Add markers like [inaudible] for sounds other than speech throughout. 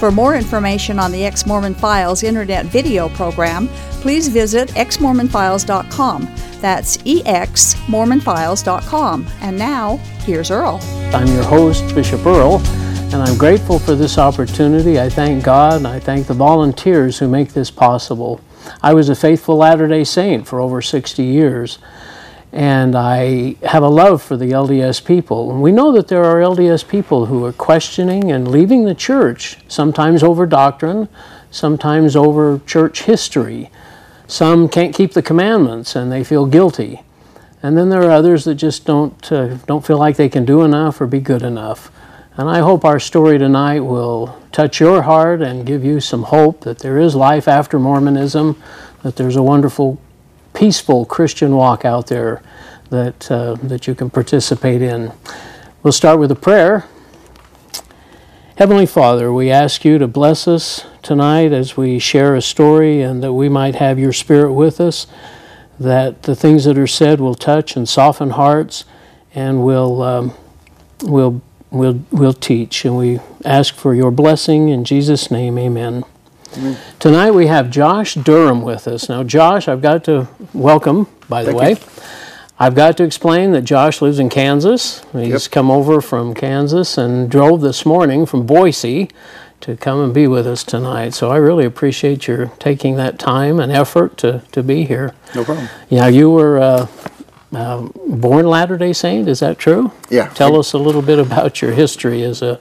For more information on the Ex Mormon Files internet video program, please visit exmormonfiles.com. That's exmormonfiles.com. And now, here's Earl. I'm your host, Bishop Earl, and I'm grateful for this opportunity. I thank God and I thank the volunteers who make this possible. I was a faithful Latter day Saint for over 60 years, and I have a love for the LDS people. And we know that there are LDS people who are questioning and leaving the church, sometimes over doctrine, sometimes over church history. Some can't keep the commandments and they feel guilty. And then there are others that just don't, uh, don't feel like they can do enough or be good enough. And I hope our story tonight will touch your heart and give you some hope that there is life after Mormonism, that there's a wonderful, peaceful Christian walk out there that, uh, that you can participate in. We'll start with a prayer. Heavenly Father, we ask you to bless us tonight as we share a story and that we might have your Spirit with us, that the things that are said will touch and soften hearts and will, um, will, will, will teach. And we ask for your blessing in Jesus' name, amen. Amen. Tonight we have Josh Durham with us. Now, Josh, I've got to welcome, by the Thank way. you. I've got to explain that Josh lives in Kansas. He's Yep. come over from Kansas and drove this morning from Boise to come and be with us tonight. So I really appreciate your taking that time and effort to, to be here. No problem. Yeah, you were uh, uh, born Latter day Saint, is that true? Yeah. Tell us a little bit about your history as a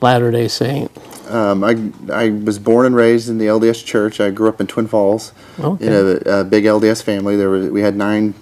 Latter day Saint. Um, I, I was born and raised in the LDS church. I grew up in Twin Falls Okay. in a, a big LDS family. There were, we had nine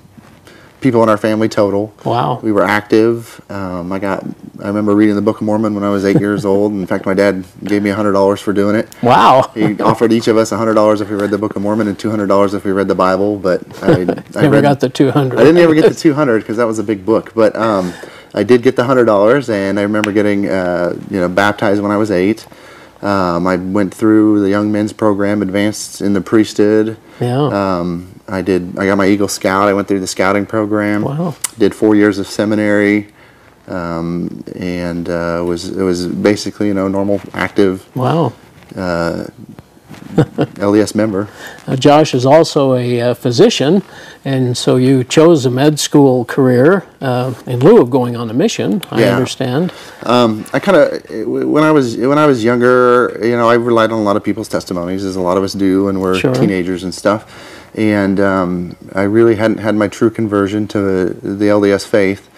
people in our family total. Wow. We were active. Um, I got. I remember reading the Book of Mormon when I was eight years old. In fact, my dad gave me hundred dollars for doing it. Wow. He offered each of us hundred dollars if we read the Book of Mormon and two hundred dollars if we read the Bible. But I, I [laughs] Never read, got the 200. I didn't ever get the 200 because that was a big book, but um, I did get the hundred dollars, and I remember getting uh, you know baptized when I was eight. Um, I went through the young men's program, advanced in the priesthood. Yeah. Um, I did. I got my Eagle Scout. I went through the scouting program. Wow. Did four years of seminary, um, and uh, was it was basically you know normal active wow. [laughs] LDS member. Uh, Josh is also a uh, physician, and so you chose a med school career uh, in lieu of going on a mission. I Yeah. understand. I kind of when I was when I was younger, you know, I relied on a lot of people's testimonies, as a lot of us do when we're Sure. teenagers and stuff. And um, I really hadn't had my true conversion to the LDS faith,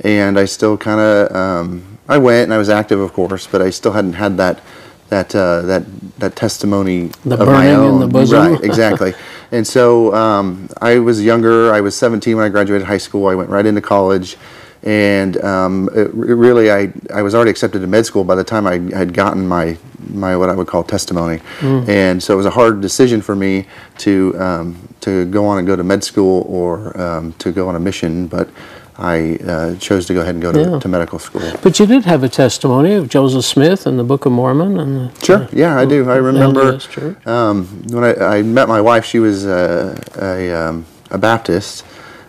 and I still kind of um, I went and I was active, of course, but I still hadn't had that that uh, that that testimony The of my own. Right, exactly. [laughs] and so um, I was younger. I was 17 when I graduated high school. I went right into college, and um, it, re- really, I, I was already accepted to med school by the time I had gotten my my what I would call testimony, Mm. and so it was a hard decision for me to um, to go on and go to med school or um, to go on a mission, but. I uh, chose to go ahead and go to, Yeah. to medical school. But you did have a testimony of Joseph Smith and the Book of Mormon, and the, Sure. Yeah, I do. I remember um, when I, I met my wife. She was uh, a um, a Baptist,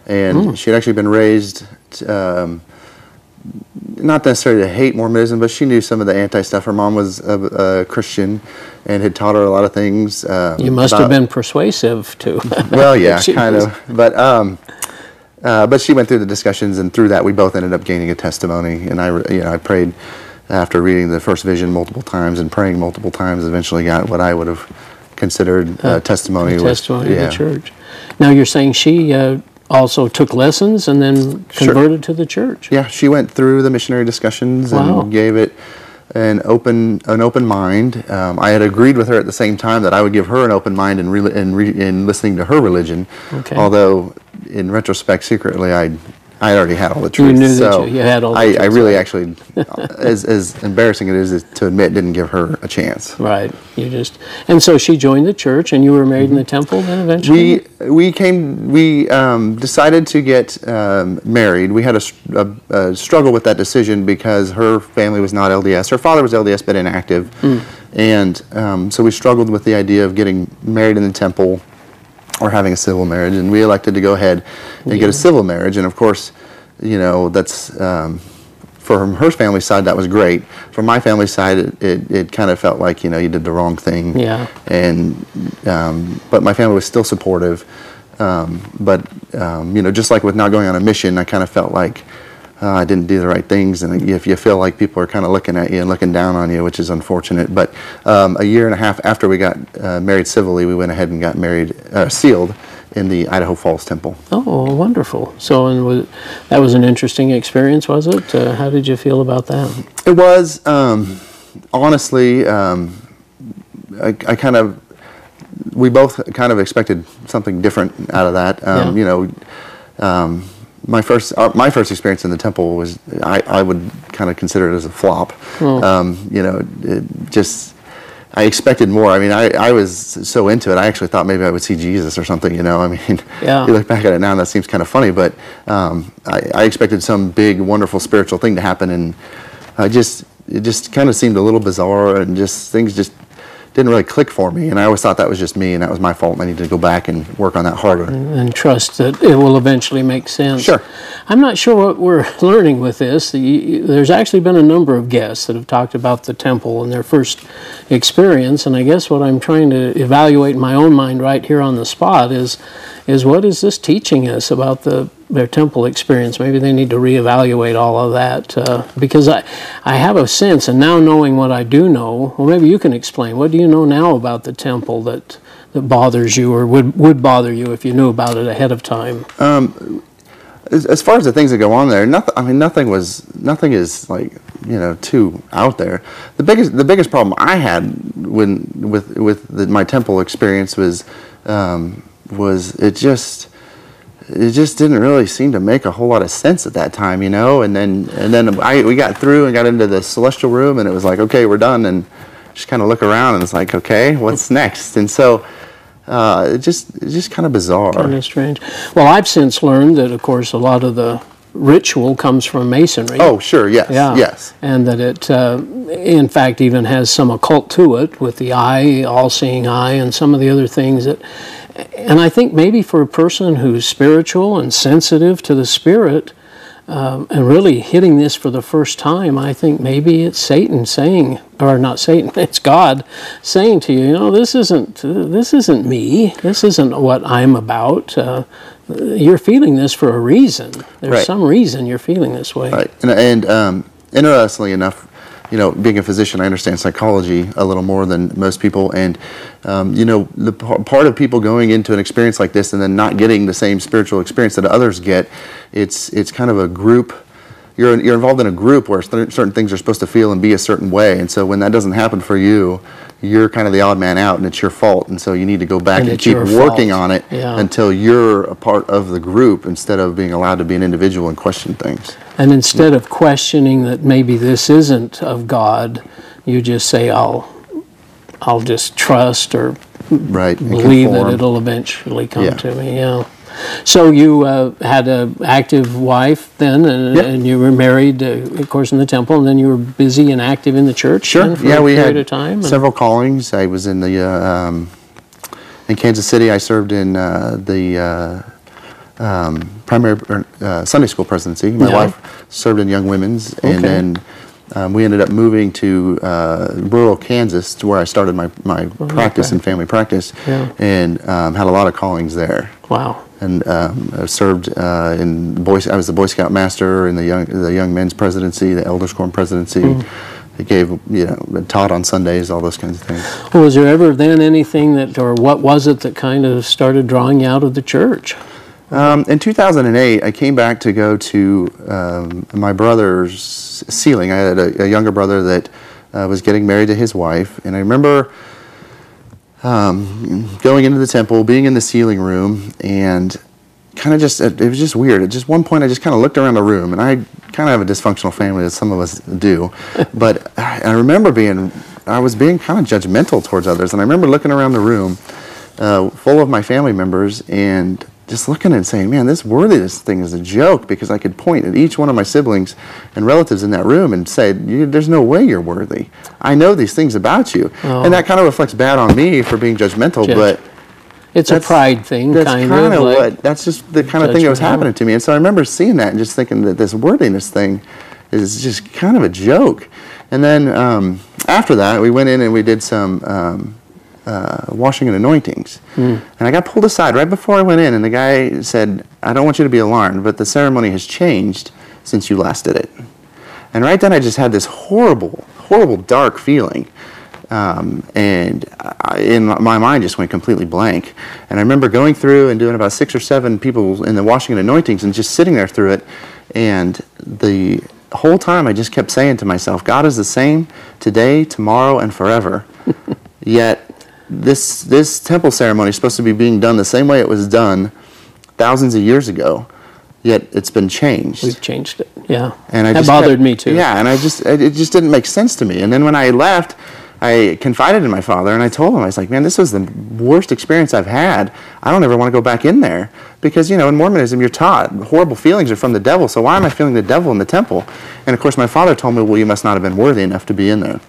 and Hmm. she had actually been raised. Um, not necessarily to hate Mormonism, but she knew some of the anti stuff. Her mom was a, a Christian and had taught her a lot of things. Um, you must about- have been persuasive too. well, yeah, [laughs] kind was- of. But um, uh, but she went through the discussions, and through that, we both ended up gaining a testimony. And I, you know, I prayed after reading the first vision multiple times and praying multiple times. Eventually, got what I would have considered uh, testimony. with- testimony yeah. of the church. Now you're saying she uh, also took lessons and then Sure. converted to the church. Yeah, she went through the missionary discussions Wow. and gave it an open an open mind. Um, I had agreed with her at the same time that I would give her an open mind in re- in, re- in listening to her religion. Okay. Although, in retrospect, secretly, I I already had all the truth. You knew that so you- you had all the I, I really actually, as, as embarrassing it is to admit, didn't give her a chance. Right. You just and so she joined the church, and you were married in the temple. Then eventually. We we came we um, decided to get um, married. We had a struggle with that decision because her family was not LDS. Her father was LDS but inactive, and um, so we struggled with the idea of getting married in the temple or having a civil marriage. And we elected to go ahead and get a civil marriage. And of course, you know that's. Um, from her family side, that was great. From my family side, it, it, it kind of felt like you know you did the wrong thing Yeah. and um, but my family was still supportive. Um, but um, you know, just like with not going on a mission, I kind of felt like uh, I didn't do the right things, and if you feel like people are kind of looking at you and looking down on you, which is unfortunate. But um, a year and a half after we got uh, married civilly, we went ahead and got married uh, sealed in the Idaho Falls Temple. Oh, wonderful! So, and was, that was an interesting experience, was it? Uh, how did you feel about that? It was um, honestly, um, I, I kind of, we both kind of expected something different out of that. Um, Yeah. You know, um, my first uh, my first experience in the temple was I, I would kind of consider it as a flop. Um, you know, it just. I expected more. I mean, I, I was so into it. I actually thought maybe I would see Jesus or something. You know, I [laughs] mean, Yeah. you look back at it now, and that seems kind of funny. But um, I, I expected some big, wonderful spiritual thing to happen, and I just it just kind of seemed a little bizarre, and just things just didn't really click for me. And I always thought that was just me, and that was my fault. And I needed to go back and work on that harder. and trust that it will eventually make sense. Sure. I'm not sure what we're [laughs] learning with this. The- There's actually been a number of guests that have talked about the temple and their first experience, and I guess what I'm trying to evaluate in my own mind right here on the spot is, is what is this teaching us about the their temple experience? Maybe they need to reevaluate all of that uh, because I, I have a sense, and now knowing what I do know, well, maybe you can explain. What do you know now about the temple that that bothers you or would, would bother you if you knew about it ahead of time. As, as far as the things that go on there, nothing. I mean, nothing was nothing is like you know too out there. The biggest the biggest problem I had when with with the, my temple experience was um, was it just it just didn't really seem to make a whole lot of sense at that time, you know. And then and then I we got through and got into the celestial room, and it was like, okay, we're done, and just kind of look around, and it's like, okay, what's next? And so uh, it just it's just kind of bizarre. Kind of strange. Well, I've since learned that, of course, a lot of the ritual comes from masonry. Oh, sure, yes, Yeah. yes. And that it, uh, in fact, even has some occult to it with the eye, all seeing eye, and some of the other things that. And I think maybe for a person who's spiritual and sensitive to the spirit, um, and really hitting this for the first time, I think maybe it's Satan saying, or not Satan, [laughs] it's God saying to you, you know, this isn't this isn't me. This isn't what I'm about. Uh, you're feeling this for a reason. There's Right. some reason you're feeling this way. Right. And, and um, interestingly enough, you know, being a physician, I understand psychology a little more than most people. And, um, you know, the par- part of people going into an experience like this and then not getting the same spiritual experience that others get, it's, it's kind of a group. You're, you're involved in a group where certain things are supposed to feel and be a certain way. And so when that doesn't happen for you, you're kind of the odd man out and it's your fault. And so you need to go back And and, keep working fault. on it Yeah. until you're a part of the group instead of being allowed to be an individual and question things. And instead of questioning that maybe this isn't of God, you just say, "I'll, I'll just trust or Right. believe that it'll eventually come Yeah. to me." Yeah. So you uh, had a active wife then, and, Yep. and you were married, uh, of course, in the temple, and then you were busy and active in the church. Sure. for Yeah, a we period had of time. several callings. I was in the uh, um, in Kansas City. I served in uh, the uh, um, primary Sunday school presidency. My Yeah. wife served in Young Women's, and then um, we ended up moving to uh, rural Kansas, to where I started my my practice okay. and family practice, Yeah. and um, had a lot of callings there. Wow. And um, I served uh, in Boy. I was the Boy Scout master in the young the young men's presidency, the elders quorum presidency. Mm. I gave you know taught on Sundays, all those kinds of things. Well, was there ever then anything that, or what was it that kind of started drawing you out of the church? Um, in 2008, I came back to go to um, my brother's sealing. I had a, a younger brother that uh, was getting married to his wife, and I remember um, going into the temple, being in the sealing room, and kind of just it, was just weird. At just one point, I just kind of looked around the room, and I kind of have a dysfunctional family, as some of us do. [laughs] but I I remember being I was being kind of judgmental towards others, and I remember looking around the room uh, full of my family members and just looking and saying, "Man, this worthiness thing is a joke." Because I could point at each one of my siblings and relatives in that room and say, "There's no way you're worthy. I know these things about you," and that kind of reflects bad on me for being judgmental, Judge. but. It's a pride thing, That's kind of like, what. That's just the kind of thing that was happening to me, and so I remember seeing that and just thinking that this worthiness thing is just kind of a joke. And then um, after that, we went in and we did some um, uh, washing and anointings. And I got pulled aside right before I went in, and the guy said, "I don't want you to be alarmed, but the ceremony has changed since you last did it." And right then, I just had this horrible, horrible, dark feeling. Um, and I, in my mind just went completely blank. And I remember going through and doing about six or seven people in the washing and anointings and just sitting there through it. And the whole time I just kept saying to myself, God is the same today, tomorrow, and forever. [laughs] Yet this, this temple ceremony is supposed to be being done the same way it was done thousands of years ago. Yet it's been changed We've changed it. Yeah. and I that just bothered kept- me too. Yeah, and I just it it just didn't make sense to me. And then when I left, I confided in my father and I told him I was like, "Man, this was the worst experience I've had. I don't ever want to go back in there because you know in Mormonism you're taught horrible feelings are from the devil. So why am I feeling the devil in the temple?" And of course, my father told me, "Well, you must not have been worthy enough to be in there."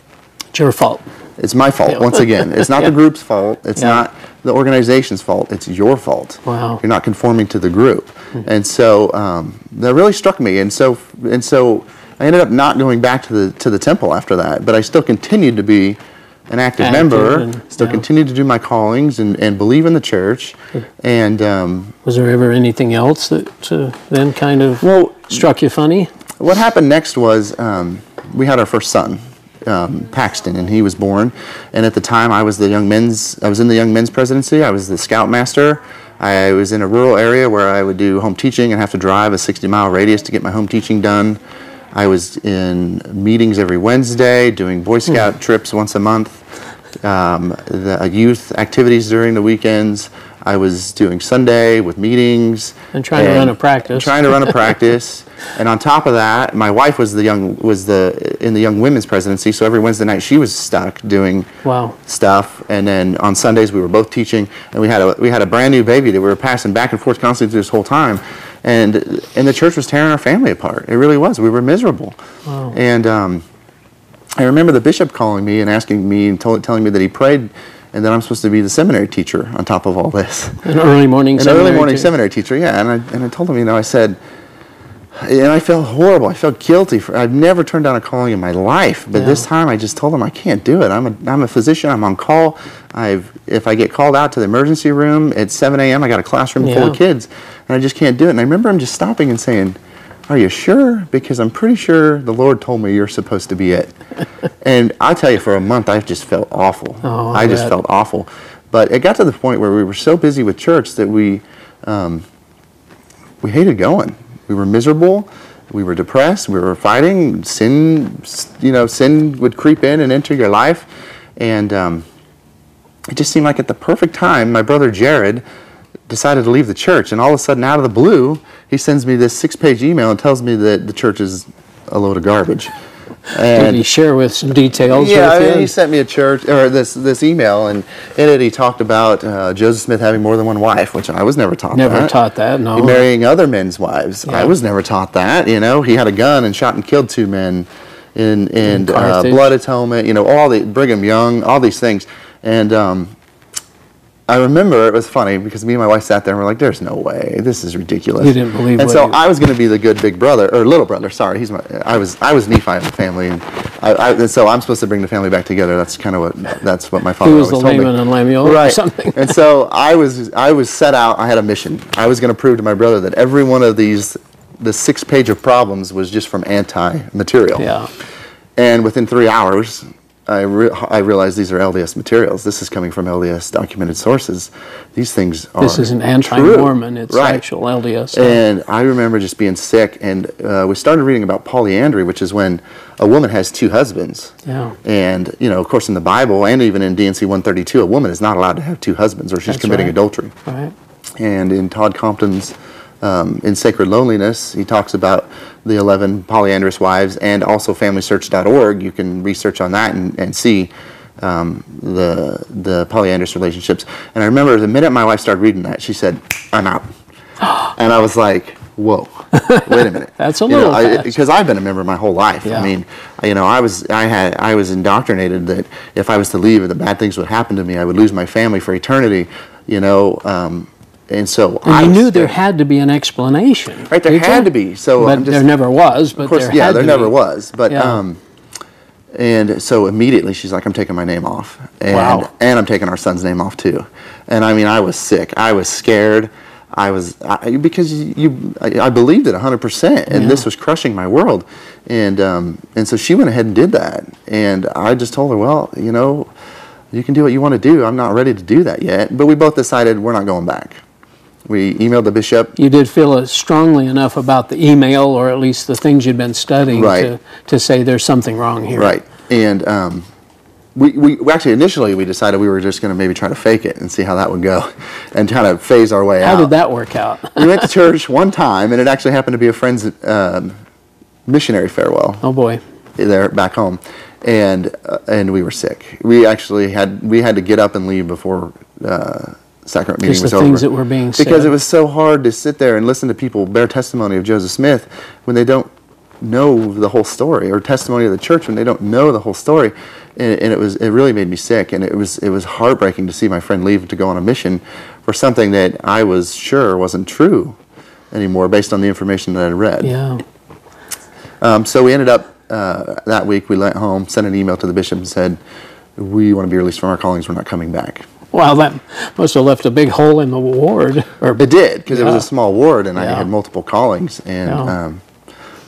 It's your fault. It's my fault Yeah. once again. It's not [laughs] Yeah. the group's fault. It's Yeah. not the organization's fault. It's your fault. Wow. You're not conforming to the group, and so um, that really struck me. And so and so I ended up not going back to the to the temple after that. But I still continued to be an active, Active member. and- still yeah. continued to do my callings and, and believe in the church. And um, Was there ever anything else that uh, then kind of Well- struck you funny? What happened next was um, we had our first son, um, Paxton, and he was born. And at the time, I was the young men's. I was in the young men's presidency. I was the scoutmaster. I was in a rural area where I would do home teaching and have to drive a 60 mile radius to get my home teaching done. I was in meetings every Wednesday, doing Boy Scout trips once a month, um, the youth activities during the weekends. I was doing Sunday with meetings And trying to run a practice. Trying to run a [laughs] practice, and on top of that, my wife was the young was the in the young women's presidency. So every Wednesday night she was stuck doing Wow. stuff, and then on Sundays we were both teaching, and we had a we had a brand new baby that we were passing back and forth constantly through this whole time, and and the church was tearing our family apart. It really was. We were miserable, and. Um, I remember the bishop calling me and asking me and told, telling me that he prayed and then I'm supposed to be the seminary teacher on top of all this. [laughs] An early morning An seminary early morning too. seminary teacher, yeah. And I, and I told him, you know, I said, and I felt horrible. I felt guilty. For, I've never turned down a calling in my life, but this time I just told him I can't do it. I'm a, I'm a physician. I'm on call. I've if I get called out to the emergency room at 7 a.m., I got a classroom full of kids, and I just can't do it. And I remember him just stopping and saying, "Are you sure? Because I'm pretty sure the Lord told me you're supposed to be it." [laughs] and I tell you, for a month, I just felt awful. Oh, I I just felt awful. But it got to the point where we were so busy with church that we um, we hated going. We were miserable. We were depressed. We were fighting. Sin, you know, sin would creep in and enter your life, and um, it just seemed like at the perfect time, my brother Jared decided to leave the church, and all of a sudden, out of the blue, he sends me this six-page email and tells me that the church is a load of garbage. Did And he share with some details yeah, I mean, he sent me a church or this this email, and in it he talked about uh, Joseph Smith having more than one wife, which I was never taught. Never that. taught that, no. He marrying other men's wives. I was never taught that. You know, he had a gun and shot and killed two men in in, uh, blood atonement. You know, all the Brigham Young, all these things, and. Um, I remember it was funny because me and my wife sat there and we're like, "There's no way, this is ridiculous." You didn't believe And so you- I was going to be the good big brother or little brother. Sorry, he's my. I was I was Nephi in the family, and, I, I, and so I'm supposed to bring the family back together. That's kind of what that's what my father He was the told me. Laman and Lemuel or right? something. and so I was I was set out. I had a mission. I was going to prove to my brother that every one of these, the six page of problems was just from anti material. Yeah. And within three hours, I, re- I realized these are LDS materials. This is coming from LDS documented sources. These things are. This isn't anti-Mormon. It's Right. actual LDS. And I remember just being sick, and uh, we started reading about polyandry, which is when a woman has two husbands. Yeah. And you know, of course, in the Bible and even in D&C 132, a woman is not allowed to have two husbands, or she's That's committing right. adultery. right. And in Todd Compton's um, in Sacred Loneliness, he talks about the 11 polyandrous wives and also FamilySearch.org. You can research on that and, and see um, the, the polyandrous relationships. And I remember the minute my wife started reading that, she said, I'm out. [gasps] and I was like, whoa, wait a minute. [laughs] That's a You little know, I- fast. because I've been a member my whole life. Yeah. I mean, you know, I was I had I was indoctrinated that if I was to leave, the bad things would happen to me. I would lose my family for eternity. You know, um, and so I And you knew there had to be an explanation. Right, there had to be. So but just- there never was. But Of course, there yeah, there never be. was. But Yeah. um, and so immediately she's like, "I'm taking my name off, and Wow. and I'm taking our son's name off too." And I mean, I was sick. I was scared. I was I, because you, I, I believed it 100, percent and Yeah. this was crushing my world. And um, and so she went ahead and did that. And I just told her, "Well, you know, you can do what you want to do. I'm not ready to do that yet." But we both decided we're not going back. We emailed the bishop. You did feel uh, strongly enough about the email, or at least the things you'd been studying, Right. to, to say there's something wrong here. Right. And um, we, we we actually initially we decided we were just going to maybe try to fake it and see how that would go, [laughs] and kind of phase our way out. How did that work out? [laughs] we went to church one time, and it actually happened to be a friend's um, missionary farewell oh boy. there back home, and uh, and we were sick. We actually had we had to get up and leave before uh, sacrament meeting Just was the over. things that were being said. because it was so hard to sit there and listen to people bear testimony of Joseph Smith when they don't know the whole story, or testimony of the church when they don't know the whole story. And, and it was it really made me sick, and it was it was heartbreaking to see my friend leave to go on a mission for something that I was sure wasn't true anymore, based on the information that I read. Yeah. Um, so we ended up uh, that week. We went home, sent an email to the bishop, and said, "We want to be released from our callings. We're not coming back." Wow, that must have left a big hole in the ward. Or It did because it was a small ward, and I had multiple callings. And Yeah. um,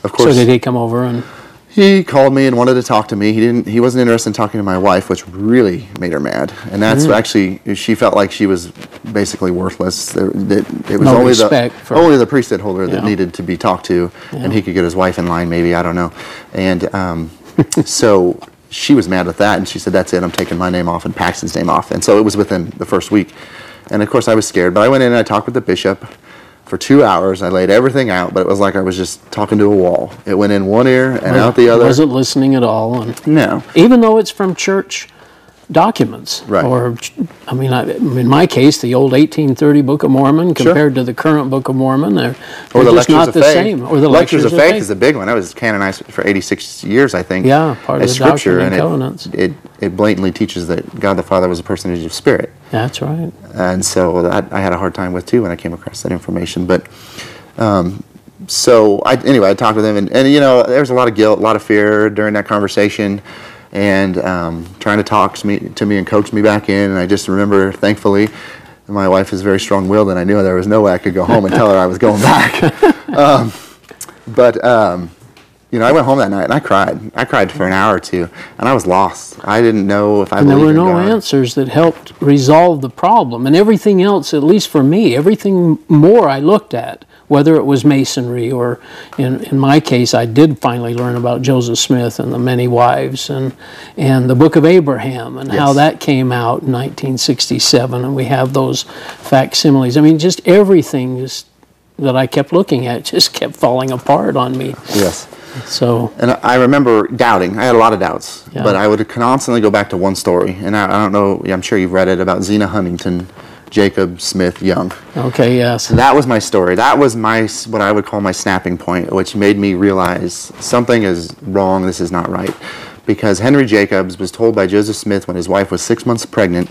of so course, did he come over and? he called me and wanted to talk to me. He didn't. He wasn't interested in talking to my wife, which really made her mad. And that's Mm. actually she felt like she was basically worthless. It was No only respect the for- only the priesthood holder that Yeah. needed to be talked to, and he could get his wife in line. Maybe I don't know. And um, [laughs] so she was mad with that, and she said, "That's it. I'm taking my name off and Paxton's name off." And so it was within the first week. And of course, I was scared. But I went in and I talked with the bishop for two hours. I laid everything out, but it was like I was just talking to a wall. It went in one ear and out the other. Wasn't listening at all, and No. even though it's from church documents, Right. or I mean, I, in my case, the old 1830 Book of Mormon compared to the current Book of Mormon, they're, they're the just not the faith. same. Or the lectures, of faith, is a big one. That was canonized for 86 years, I think. Yeah, part of the scripture, and and Covenants. it, it it blatantly teaches that God the Father was a personage of spirit, That's right. and so that I had a hard time with too when I came across that information. But um, so I anyway, I talked with him, and, and you know, there was a lot of guilt, a lot of fear during that conversation. And um, trying to talk to me, to me and coach me back in, and I just remember, thankfully, my wife is very strong-willed, and I knew there was no way I could go home and tell her I was going back. [laughs] um, but um, you know, I went home that night and I cried. I cried for an hour or two, and I was lost. I didn't know if I And there were no God. answers that helped resolve the problem. And everything else, at least for me, everything more I looked at, whether it was masonry or, in, in my case, I did finally learn about Joseph Smith and the many wives and, and the Book of Abraham and how that came out in 1967. And we have those facsimiles. I mean, just everything just, that I kept looking at [laughs] just kept falling apart on me. Yes. So, And I I remember doubting. I had a lot of doubts, Yeah. but I would constantly go back to one story. And I, I don't know. I'm sure you've read it about Zina Huntington, Jacob Smith Young. okay, yes. That was my story. That was my what I would call my snapping point, which made me realize something is wrong. This is not right, because Henry Jacobs was told by Joseph Smith when his wife was six months pregnant,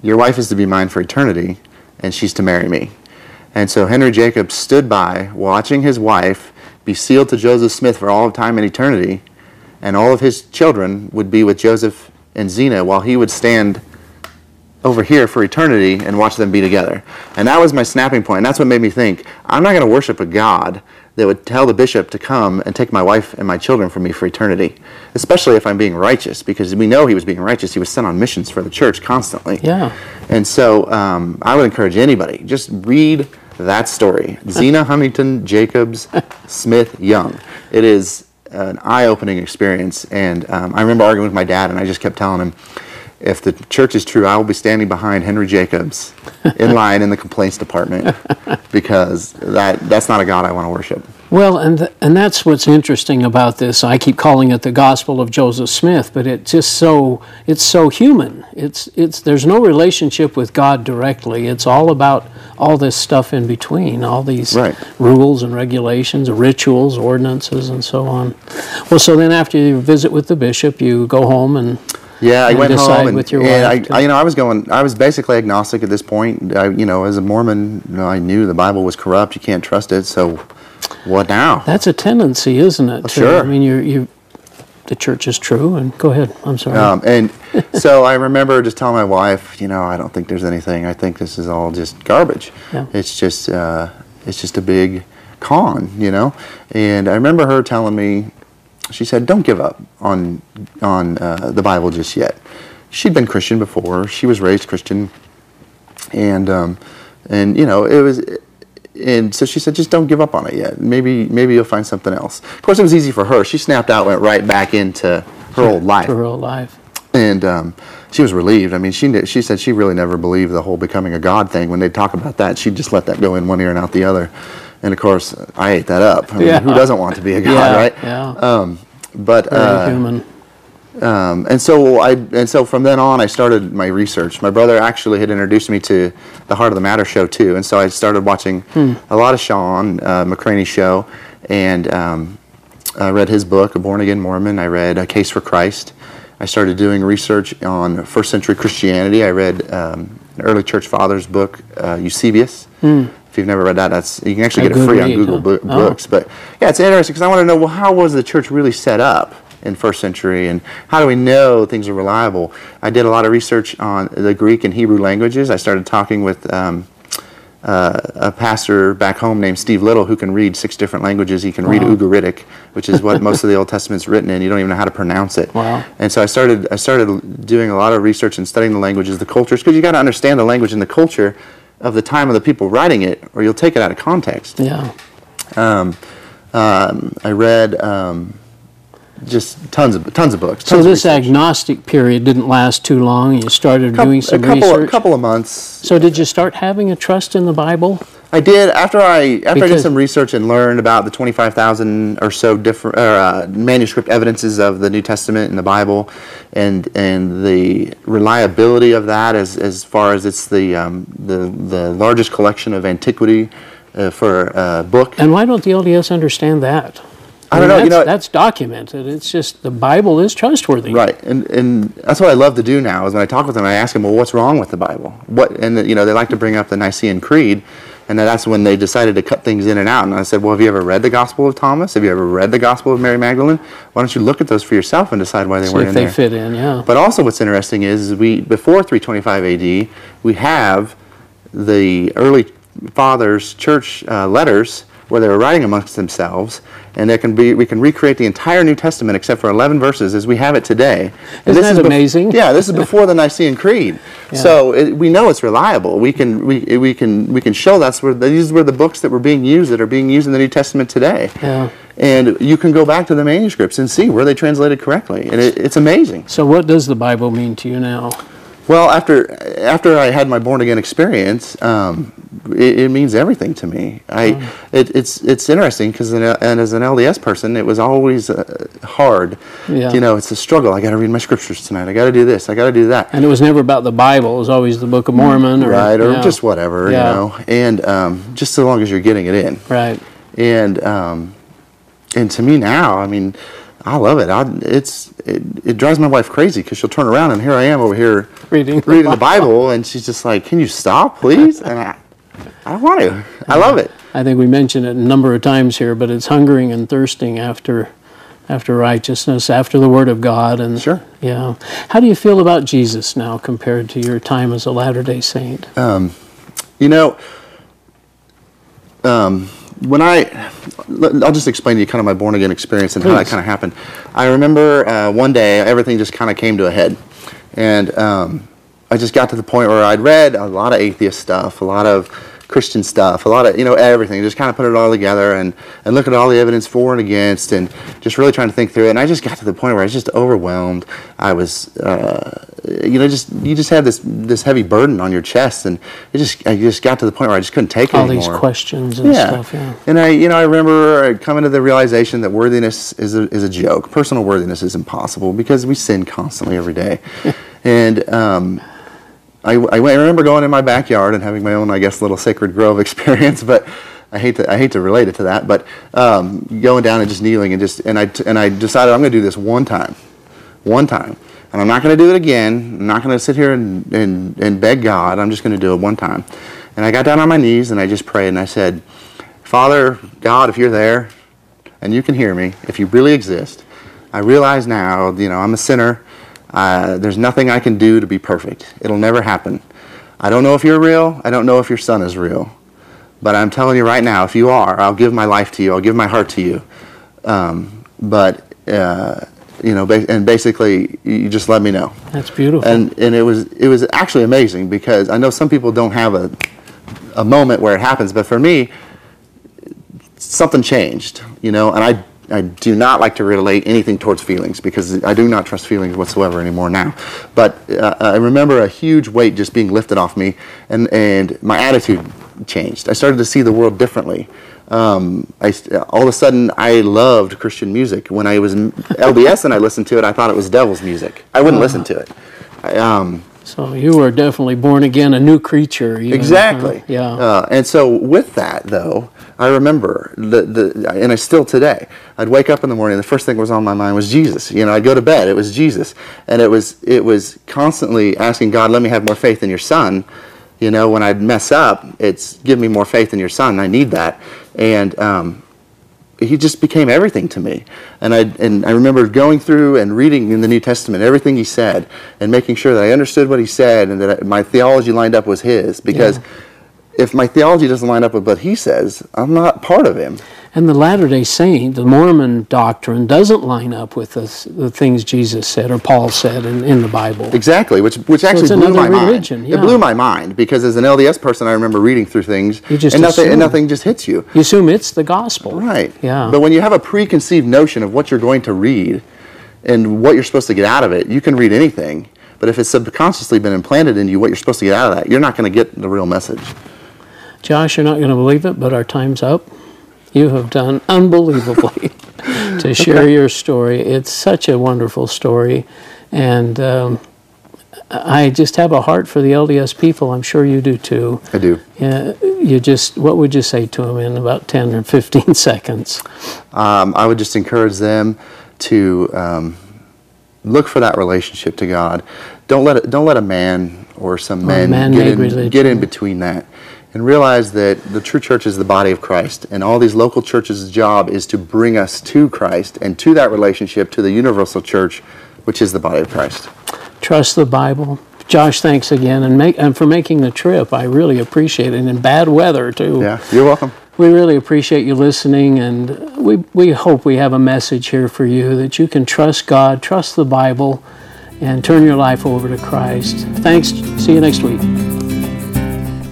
"Your wife is to be mine for eternity, and she's to marry me." And so Henry Jacobs stood by, watching his wife be sealed to Joseph Smith for all of time and eternity, and all of his children would be with Joseph and Zina, while he would stand over here for eternity and watch them be together. And that was my snapping point. And that's what made me think I'm not going to worship a God that would tell the bishop to come and take my wife and my children from me for eternity, especially if I'm being righteous, because we know he was being righteous. He was sent on missions for the church constantly. Yeah. And so um, I would encourage anybody just read that story [laughs] Zina Huntington Jacobs Smith Young. It is an eye opening experience. And um, I remember arguing with my dad, and I just kept telling him, if the church is true, I will be standing behind Henry Jacobs [laughs] in line in the complaints department because that that's not a God I want to worship. Well, and th- and that's what's interesting about this. I keep calling it the Gospel of Joseph Smith, but it's just so it's so human. It's it's there's no relationship with God directly. It's all about all this stuff in between, all these Right. rules and regulations, rituals, ordinances, and so on. Well, so then after you visit with the bishop, you go home and Yeah, I went home and, with your and I, I, you know, I was going. I was basically agnostic at this point. I, you know, as a Mormon, you know, I knew the Bible was corrupt. You can't trust it. So, what now? that's a tendency, isn't it? to- Sure. I mean, you you the church is true, and go ahead. I'm sorry. Um, and [laughs] so I remember just telling my wife, you know, I don't think there's anything. I think this is all just garbage. Yeah. It's just, uh, it's just a big con, you know. And I remember her telling me, she said, "Don't give up on on uh, the Bible just yet." She'd been Christian before. She was raised Christian, and um, and you know it was. And so she said, just don't give up on it yet. Maybe maybe you'll find something else. Of course, it was easy for her. She snapped out, went right back into her old [laughs] life to real life. and um, she was relieved. I mean, she she said she really never believed the whole becoming a god thing. When they talk about that, she'd just let that go in one ear and out the other. And of course, I ate that up. I mean, Yeah. who doesn't want to be a god, yeah, right? Yeah. Um, but Very uh, human. um, and so I and so from then on, I started my research. My brother actually had introduced me to the Heart of the Matter show too, and so I started watching a lot of Shawn uh, McCraney's show, and um, I read his book, A Born Again Mormon. I read A Case for Christ. I started doing research on first century Christianity. I read um, an early church father's book, uh, Eusebius. If you've never read that, that's you can actually A get it free on Google huh? Bo- Oh. Books. But yeah, it's interesting because I want to know well, how was the church really set up in first century, and how do we know things are reliable? I did a lot of research on the Greek and Hebrew languages. I started talking with. Um, uh, a pastor back home named Steve Little who can read six different languages. He can read Ugaritic, which is what [laughs] most of the Old Testament's written in. You don't even know how to pronounce it. Wow. And so I started I started doing a lot of research and studying the languages, the cultures, because you got to understand the language and the culture of the time of the people writing it, or you'll take it out of context. Yeah. Um, um, I read um, just tons of tons of books. So tons of this agnostic period didn't last too long. You started Coup- doing some a couple research. a couple of months. So did you start having a trust in the Bible? I did after I after I did some research and learned about the twenty five thousand or so different uh, manuscript evidences of the New Testament and the Bible, and and the reliability of that as as far as it's the um, the the largest collection of antiquity uh, for a book. And why don't the LDS understand that? I don't mean, know, you That's, know- that's documented. It's just the Bible is trustworthy. Right, and and that's what I love to do now is when I talk with them, I ask them, well, what's wrong with the Bible? What, and you know, they like to bring up the Nicene Creed, and that's when they decided to cut things in and out. And I said, well, have you ever read the Gospel of Thomas? Have you ever read the Gospel of Mary Magdalene? Why don't you look at those for yourself and decide why they See weren't if in they there? fit in. Yeah. But also, what's interesting is, is we before 325 AD, we have the early fathers' church uh, letters where they were writing amongst themselves, and there can be we can recreate the entire New Testament except for 11 verses as we have it today. And Isn't this that bef- amazing? yeah, this is [laughs] before the Nicene Creed, so it, we know it's reliable. We can we, we can we can show that's where these were the books that were being used that are being used in the New Testament today. Yeah. And you can go back to the manuscripts and see where they translated correctly, and it, it's amazing. So what does the Bible mean to you now? Well, after after I had my born again experience, um, it, it means everything to me. I it, it's it's interesting because and as an LDS person, it was always uh, hard. Yeah. You know, it's a struggle. I got to read my scriptures tonight. I got to do this. I got to do that. And it was never about the Bible. It was always the Book of Mormon, or right, or yeah. just whatever. Yeah. You know, and um, just so long as you're getting it in. right. And um, and to me now, I mean, I love it. I, it's it, it drives my wife crazy because she'll turn around and here I am over here Reading the reading the Bible, and she's just like, "Can you stop, please?" And I, I don't want to. I love it. I think we mentioned it a number of times here, but it's hungering and thirsting after after righteousness, after the Word of God, and Sure. yeah. How do you feel about Jesus now compared to your time as a Latter Day Saint? You know, um, when I, I'll just explain to you kind of my born again experience and how that kind of happened. I remember uh, one day everything just kind of came to a head, and um, I just got to the point where I'd read a lot of atheist stuff, a lot of Christian stuff, a lot of you know everything. Just kind of put it all together and and look at all the evidence for and against, and just really trying to think through it. And I just got to the point where I was just overwhelmed. I was, uh, you know, just you just had this this heavy burden on your chest, and it just I just got to the point where I just couldn't take it All anymore. these questions and Yeah. stuff. Yeah. And I, you know, I remember coming to the realization that worthiness is a, is a joke. Personal worthiness is impossible because we sin constantly every day. [laughs] and um, I, I, remember going in my backyard and having my own, I guess, little sacred grove [laughs] experience. But I hate to I hate to relate it to that. But um, going down and just kneeling and just and I and I decided I'm going to do this one time, one time. And I'm not going to do it again. I'm not going to sit here and, and, and beg God. I'm just going to do it one time. And I got down on my knees and I just prayed and I said, Father, God, if you're there and you can hear me, if you really exist, I realize now, you know, I'm a sinner. Uh, there's nothing I can do to be perfect. It'll never happen. I don't know if you're real. I don't know if your son is real. But I'm telling you right now, if you are, I'll give my life to you. I'll give my heart to you. Um, but, uh, you know, ba- and basically, you just let me know That's beautiful. and and it was it was actually amazing because I know some people don't have a a moment where it happens, but for me, something changed, you know, and I. I do not like to relate anything towards feelings because I do not trust feelings whatsoever anymore now. But uh, I remember a huge weight just being lifted off me, and, and my attitude changed. I started to see the world differently. Um, I, all of a sudden, I loved Christian music. When I was in LDS and I listened to it, I thought it was devil's music. I wouldn't listen to it. I, um, so you were definitely born again, a new creature. even, huh? Exactly. Yeah. Uh, and so with that, though, I remember the, the and I still today. I'd wake up in the morning. The first thing that was on my mind was Jesus. You know, I'd go to bed. It was Jesus, and it was it was constantly asking God, "Let me have more faith in Your Son." You know, when I'd mess up, it's give me more faith in Your Son. I need that, and um, he just became everything to me. And I and I remember going through and reading in the New Testament everything he said and making sure that I understood what he said and that I, my theology lined up with his because if my theology doesn't line up with what he says, I'm not part of him. And the Latter day Saint, the Mormon doctrine, doesn't line up with the, the things Jesus said or Paul said in, in the Bible. Exactly, which which actually it's blew my religion, mind. yeah. It blew my mind because as an LDS person, I remember reading through things and nothing assume. and nothing just hits you. You assume it's the gospel. Right. Yeah. But when you have a preconceived notion of what you're going to read and what you're supposed to get out of it, you can read anything. But if it's subconsciously been implanted in you what you're supposed to get out of that, you're not going to get the real message. Josh, you're not going to believe it, but our time's up. You have done unbelievably [laughs] to share your story. It's such a wonderful story. And um, I just have a heart for the LDS people. I'm sure you do too. I do. Yeah, you just, what would you say to them in about 10 or 15 [laughs] seconds? Um, I would just encourage them to um, look for that relationship to God. Don't let it, don't let a man or some men man-made get in, religion. get in between that, and realize that the true church is the body of Christ, and all these local churches' job is to bring us to Christ and to that relationship to the universal church, which is the body of Christ. Trust the Bible. Josh, thanks again, and make and for making the trip. I really appreciate it. and In bad weather too. Yeah, you're welcome. We really appreciate you listening, and we, we hope we have a message here for you that you can trust God, trust the Bible, and turn your life over to Christ. Thanks. See you next week.